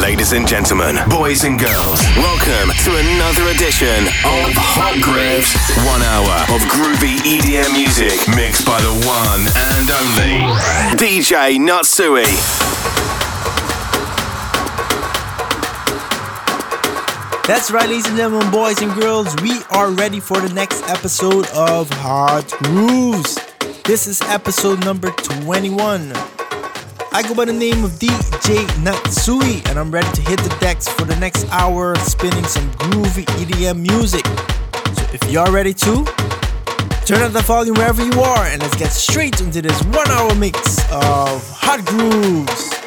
Ladies and gentlemen, boys and girls, welcome to another edition of Hot Grooves. One hour of groovy EDM music mixed by the one and only DJ Natsuj. That's right, ladies and gentlemen, boys and girls, we are ready for the next episode of Hot Grooves. This is episode number 21. I go by the name of DJ Natsuj, and I'm ready to hit the decks for the next hour, spinning some groovy EDM music. So if you're ready to, turn up the volume wherever you are, and let's get straight into this one hour mix of Hot Grooves.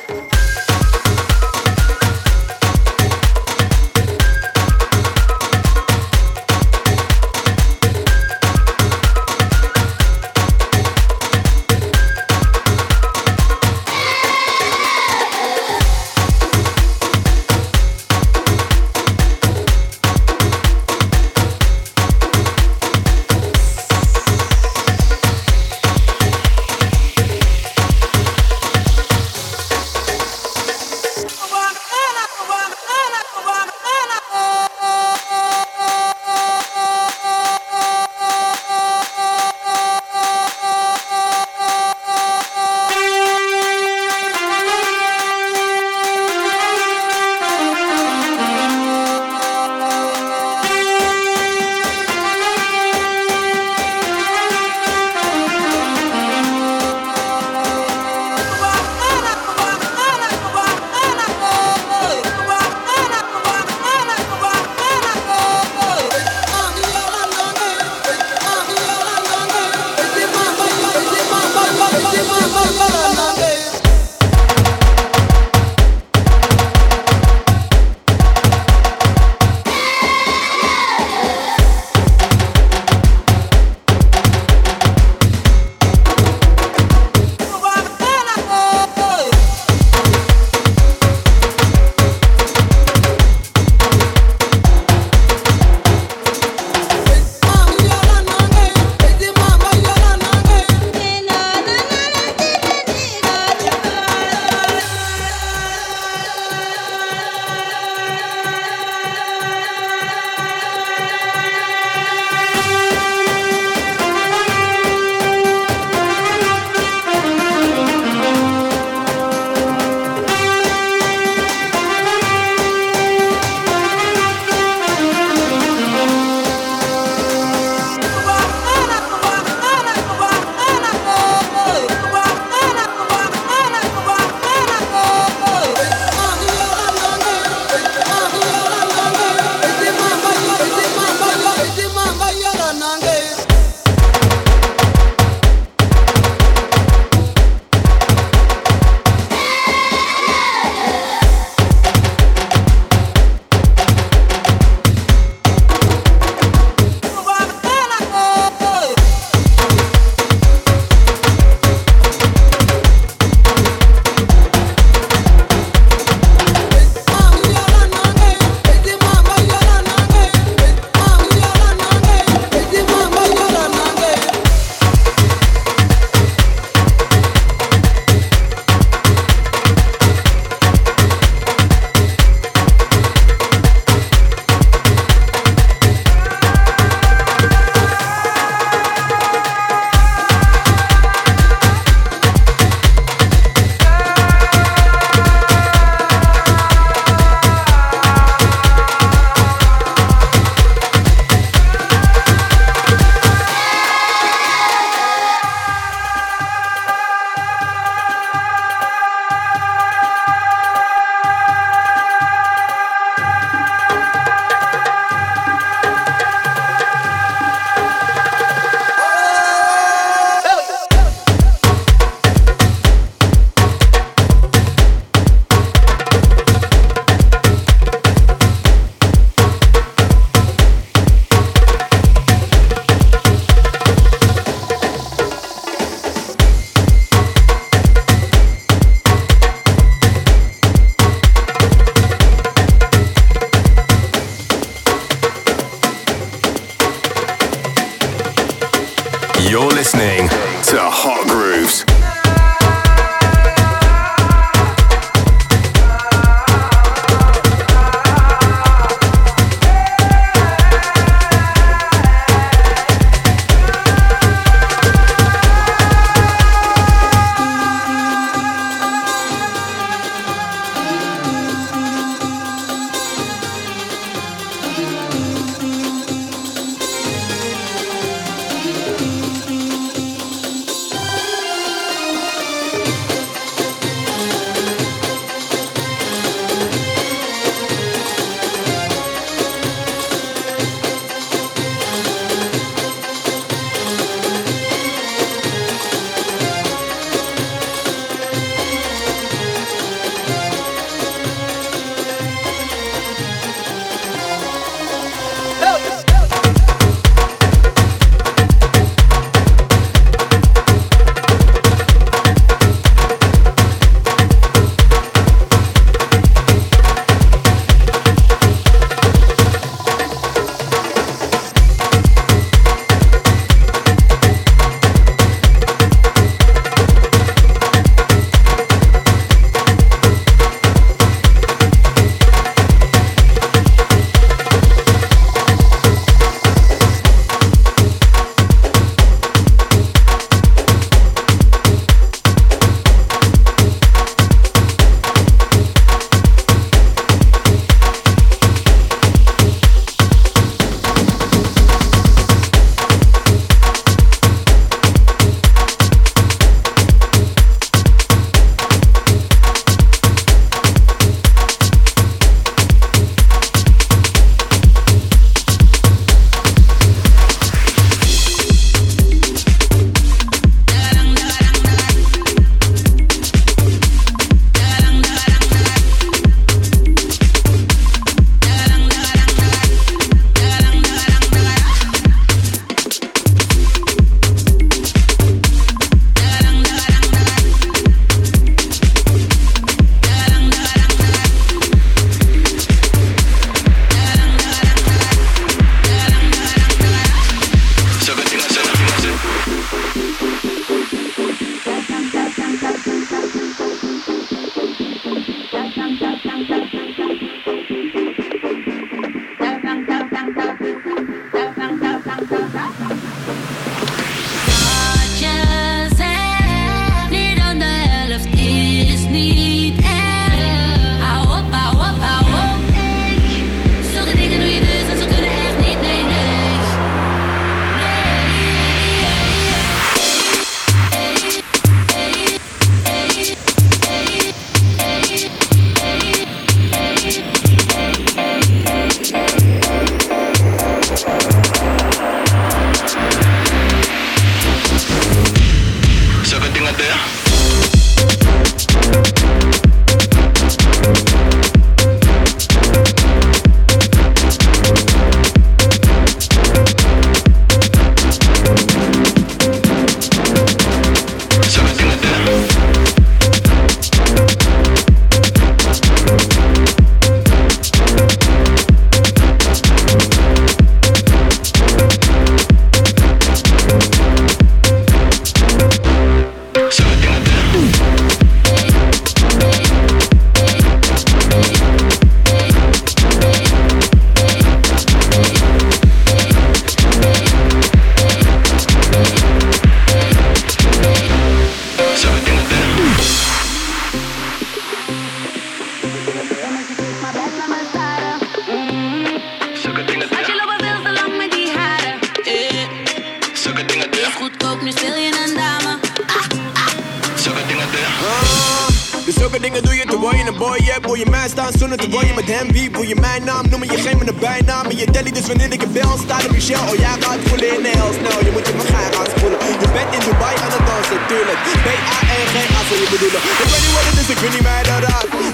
style Michel, oh jij gaat voelen in heel snel, je moet je maar gaan gaan spoelen Je bent in Dubai aan het dansen, tuurlijk. B-A-N-G-A zal je bedoelen. Ik weet niet wat het is, ik weet niet meer dat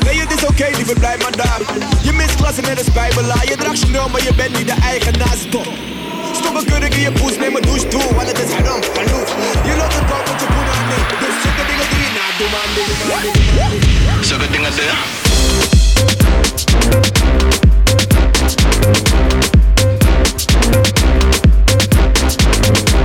Nee, het is oké, okay, liever blijf maar daar. Je mist klassen met een bijbelaar. Je draagt Chanel, maar je bent niet de eigenaar Stop Stop een kurk in je poes, neem een douche toe Want het is haram, verlof Je loopt het bal met je poen aan nee. Dus zulke dingen die je na, nou, doe maar nee Zulke dingen die Thank you.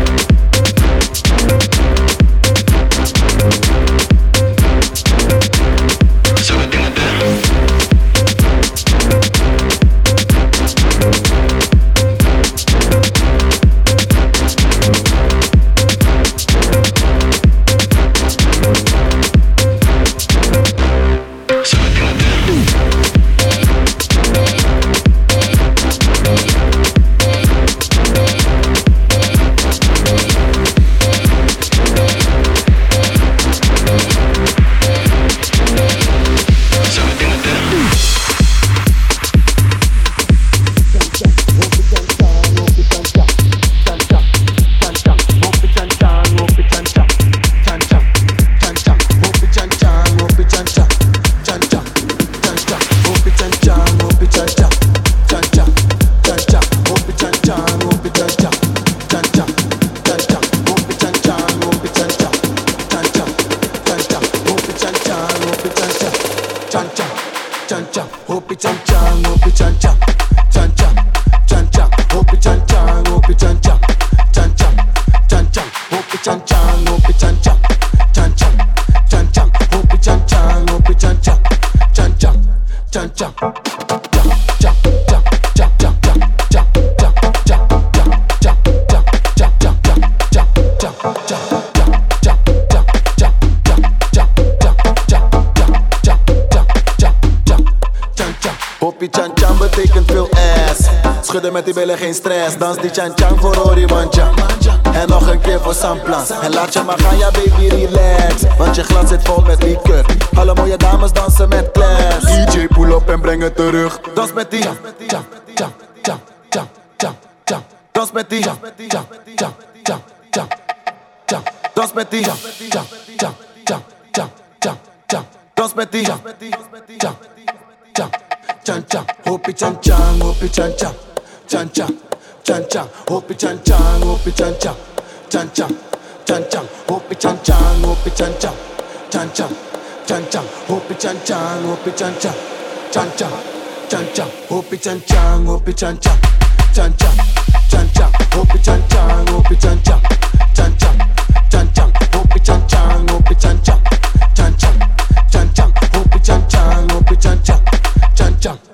Billen geen stress. Dans die chan chan voor Manja. En nog een keer voor Samplas. En laat je maar gaan, ja baby relax. Want je glas zit vol met liquor. Alle mooie dames dansen met class. DJ pull op en breng het terug. Dans met die. Jam, jam, jam, jam, jam, jam. Dans met die. Jam, jam, jam, jam, jam, jam. Dans met die. Jam, jam, jam, jam, jam, jam, jam. Dans met die. Jam, jam, jam, jam, jam. Hoppie chan chan, hoppie chan chan chan chan, chan chan, hopi chan chan, hopi chan chan, chan chan, chan chan, hopi chan chan, hopi chan chan, chan chan, chan chan, hopi chan chan, hopi chan chan, chan chan, chan chan, hopi chan chan, hopi chan chan, chan chan, chan chan, hopi chan chan, hopi chan chan, chan chan, chan chan, hopi chan chan, hopi chan chan, chan chan, chan chan, hopi chan chan, hopi chan chan, chan chan,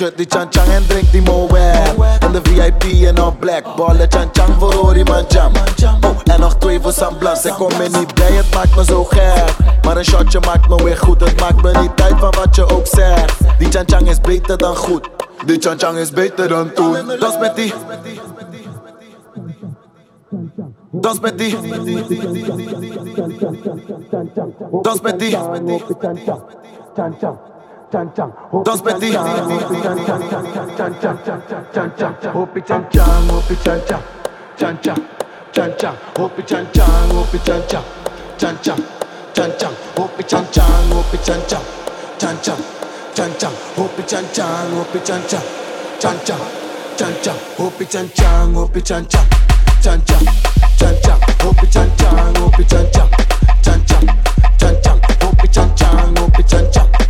Schud die chan en drink die moe En de VIP in all black Ballen. Chan chang voor Ori man jam. Oh, en nog twee voor Sam Blas. Ik kom er niet bij, het maakt me zo gek. Maar een shotje maakt me weer goed. Het maakt me niet uit van wat je ook zegt. Die chan chang is beter dan goed. Die chan chang is beter dan toen. Dans met die. Dans met die. Dans met die chan chan, Dos petit, hopi chan chan, chan chan, chan chan, hopi chan chan, hopi chan chan, chan chan, chan chan, hopi chan chan, hopi chan chan, chan chan, chan chan, hopi chan chan, hopi chan chan, chan chan, chan chan, hopi chan chan, hopi chan chan, chan chan, chan chan, hopi chan chan, hopi chan chan, chan chan, chan chan, hopi chan chan, hopi chan chan, chan chan, chan chan, hopi chan chan, hopi chan chan.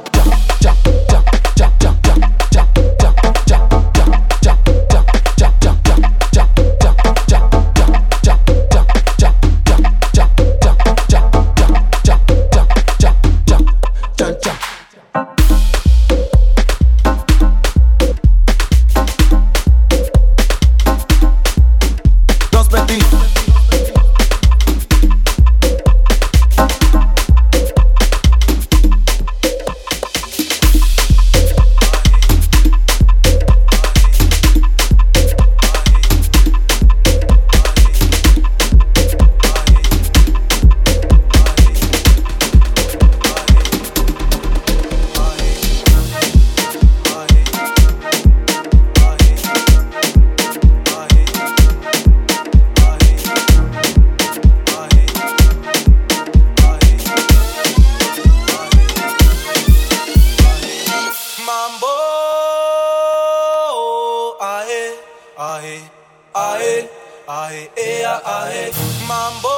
ae, ae, ae, ae, ae, mambo.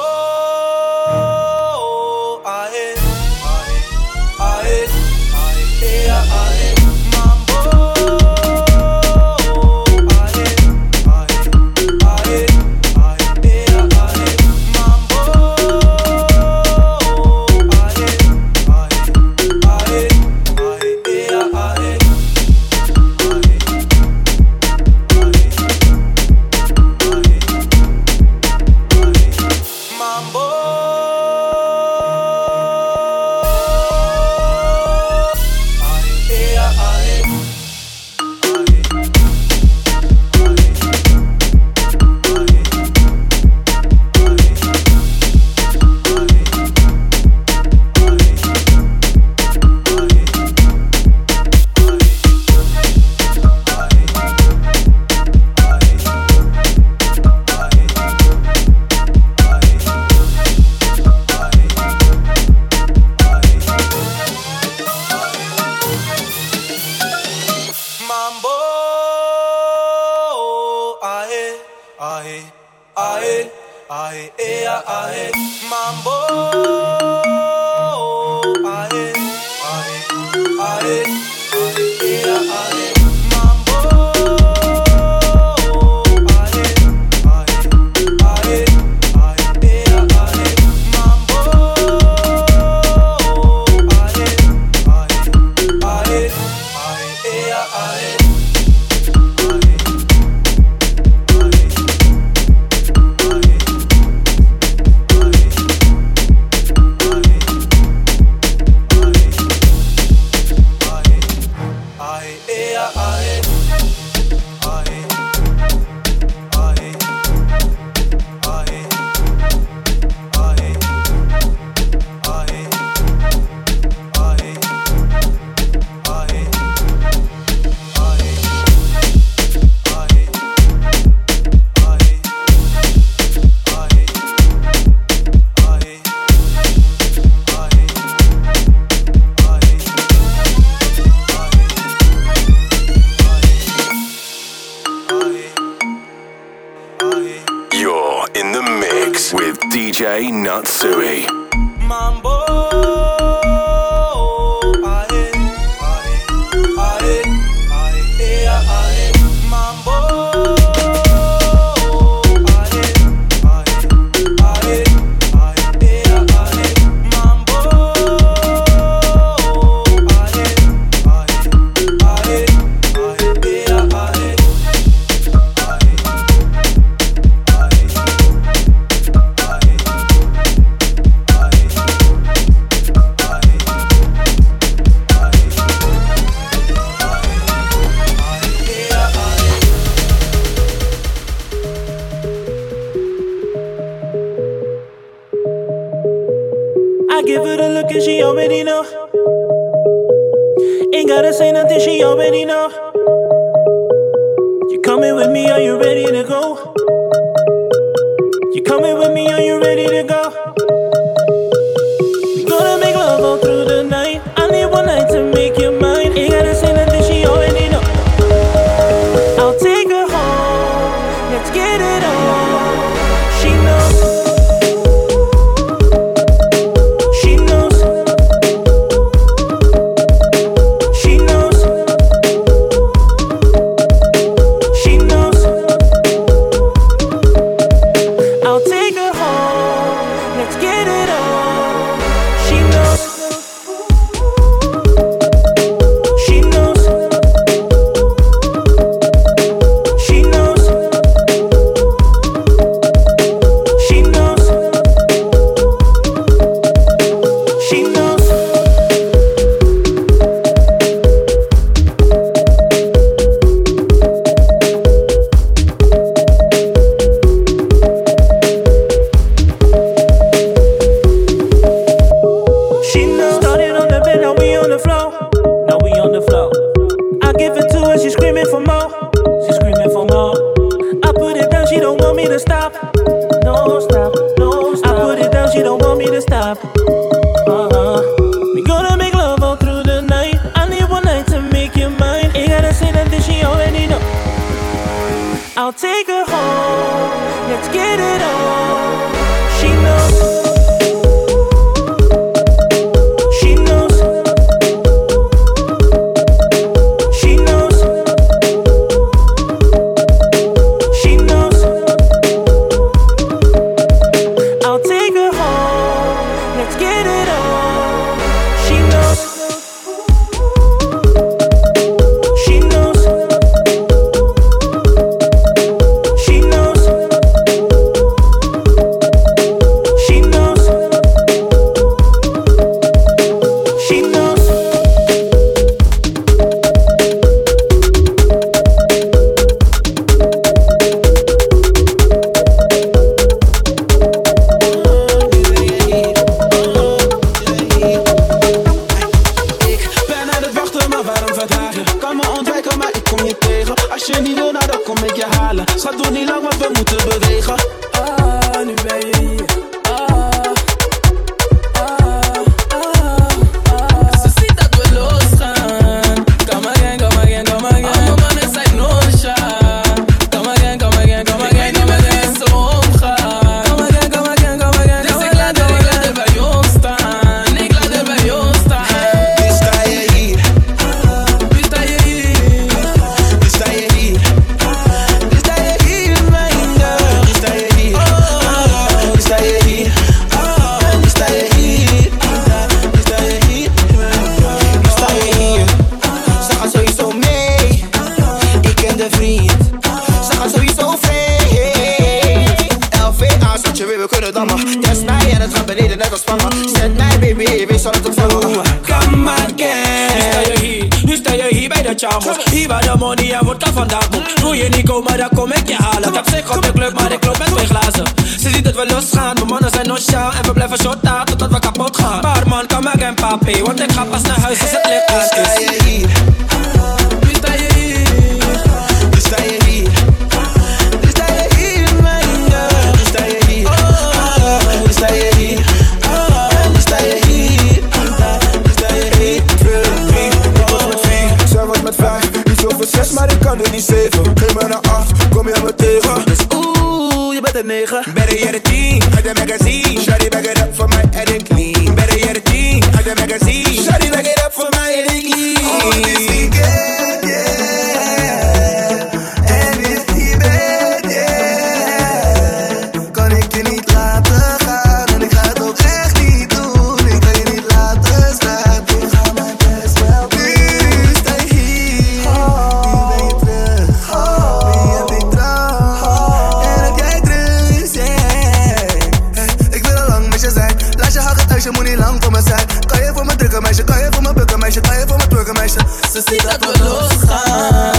kan er niet zeven. Geef me naar acht, kom je me tegen. Dus oeh, je bent een negen. Better jij de tien, uit de magazine. Back it up voor mij en ik clean. Better jij de tien, uit de magazine. Back it up voor mij en ik clean. Oh, this. dat we losgaan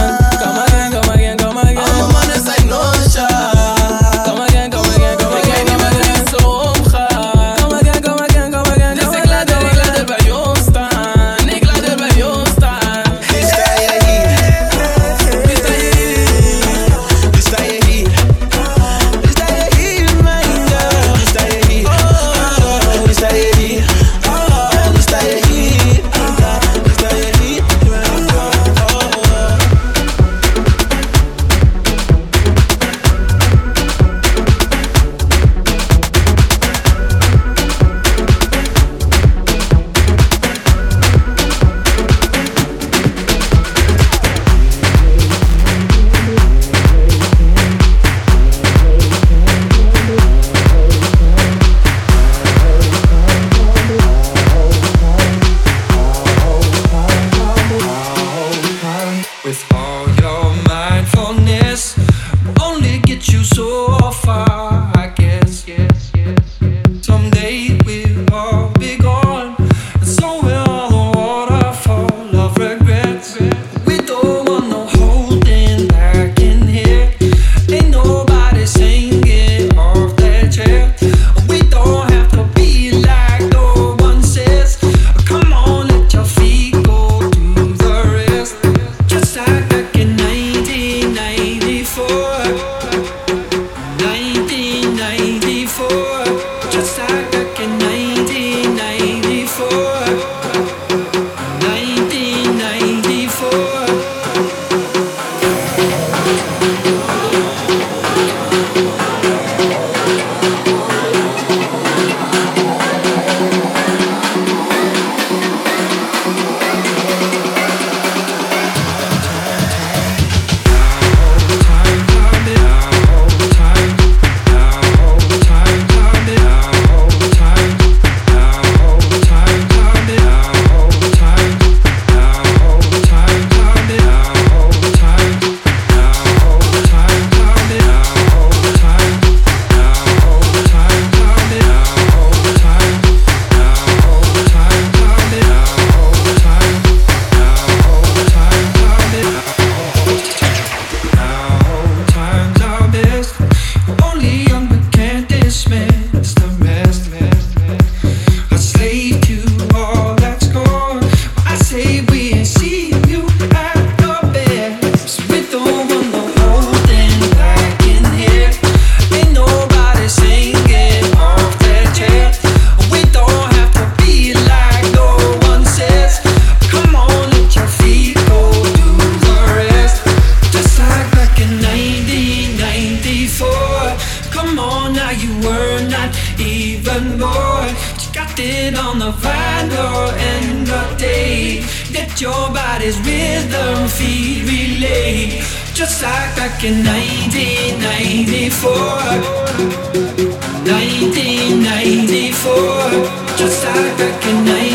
Your body's rhythm feed relay, just like back in 1994. 1994, just like back in 1994.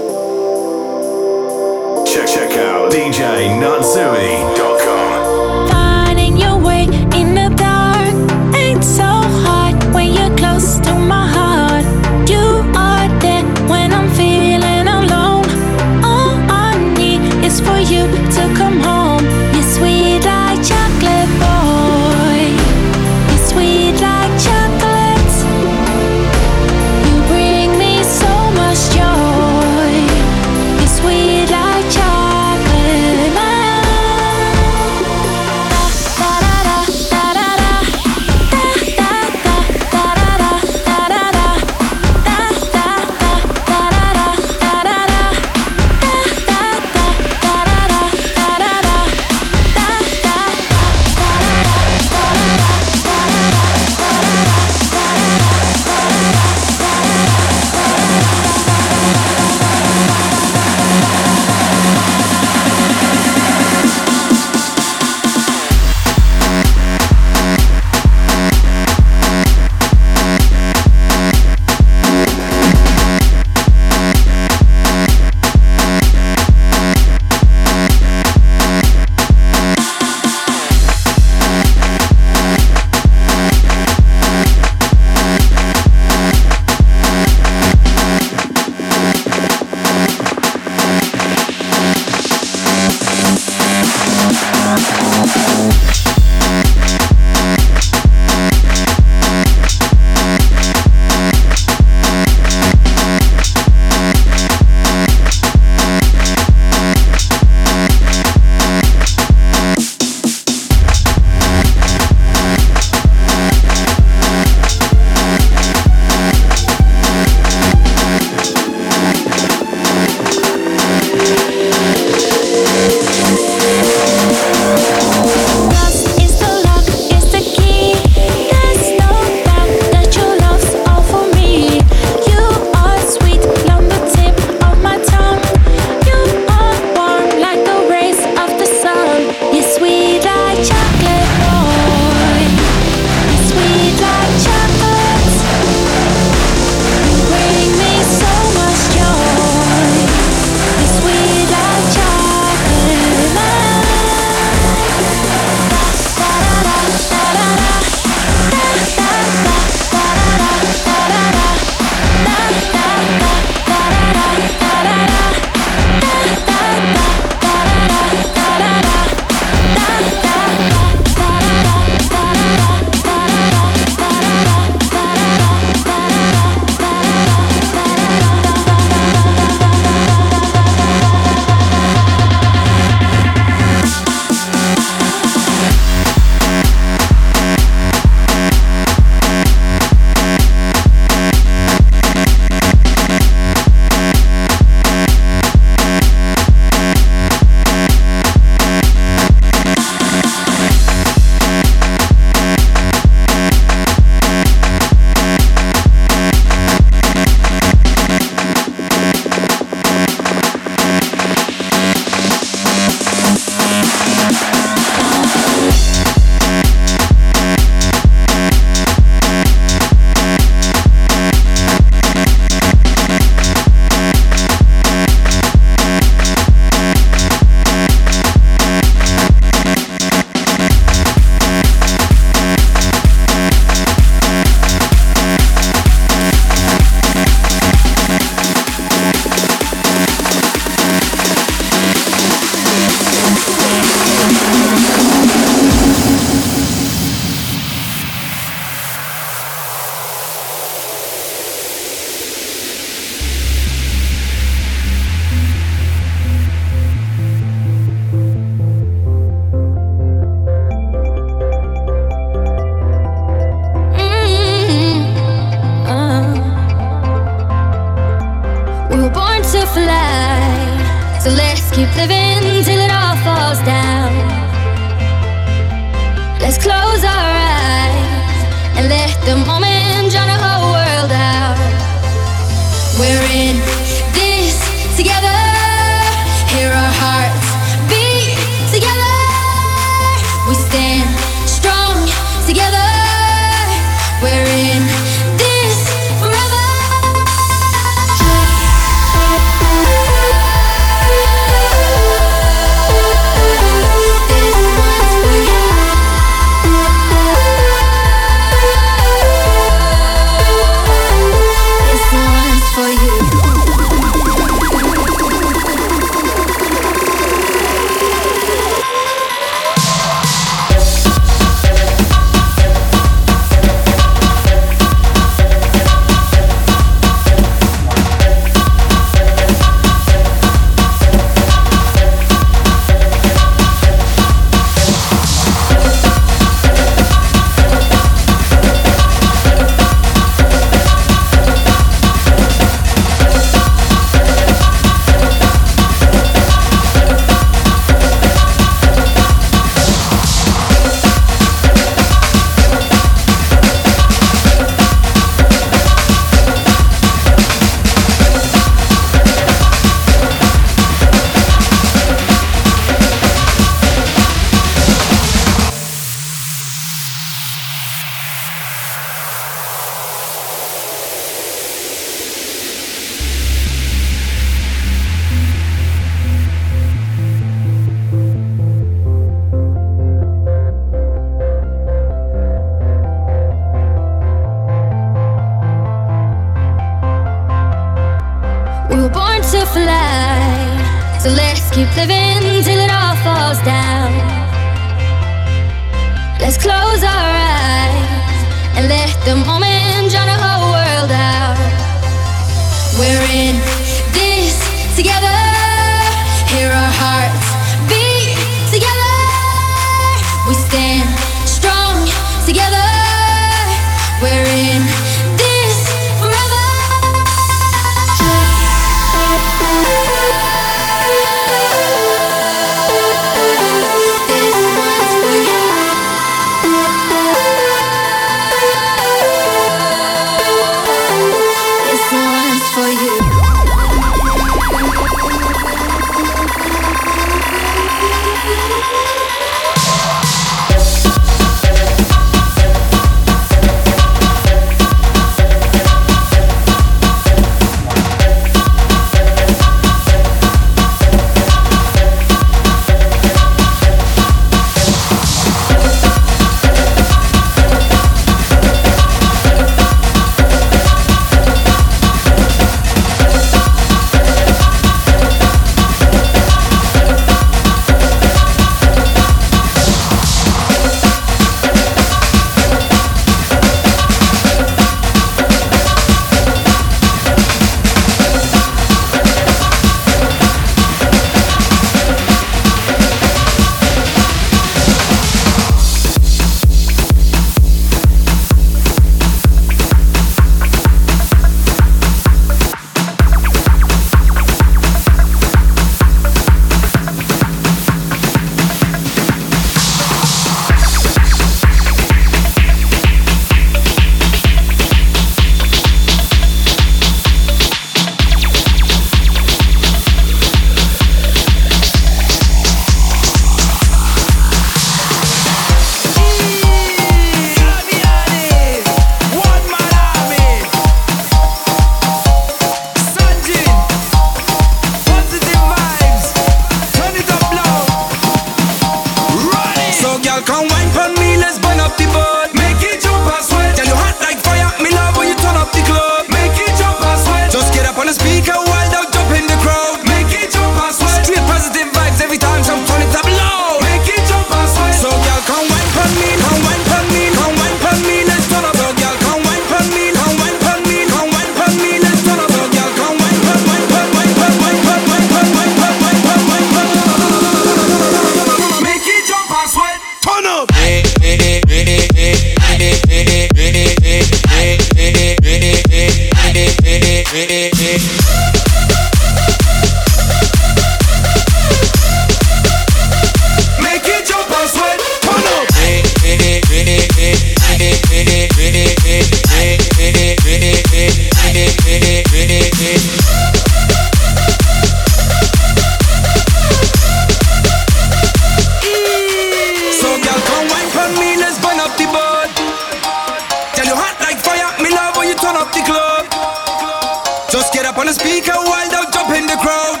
the speaker while thou jump in the crowd.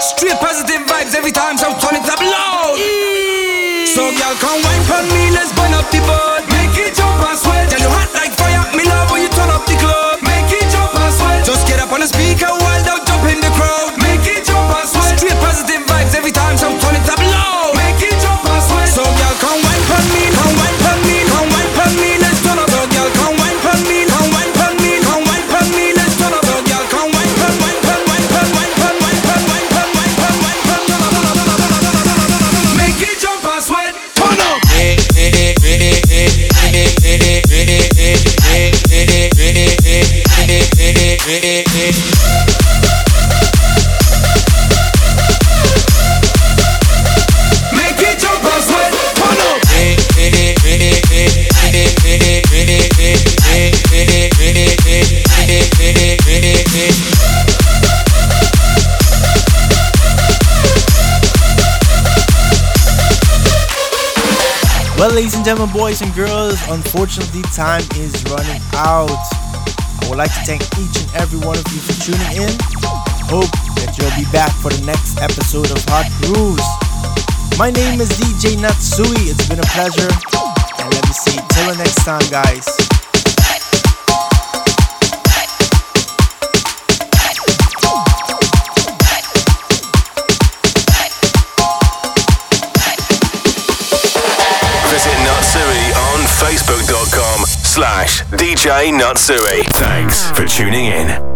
Straight positive vibes every time, so turn it up loud. So y'all come wine for me, let's burn up the bar. Well, ladies and gentlemen, boys and girls, unfortunately, time is running out would like to thank each and every one of you for tuning in. Hope that you'll be back for the next episode of Hot Grooves. My name is DJ Natsuj. It's been a pleasure. And let me see. till the next time, guys. Visit Natsuj on Facebook.com slash DJ Natsuj. Thanks for tuning in.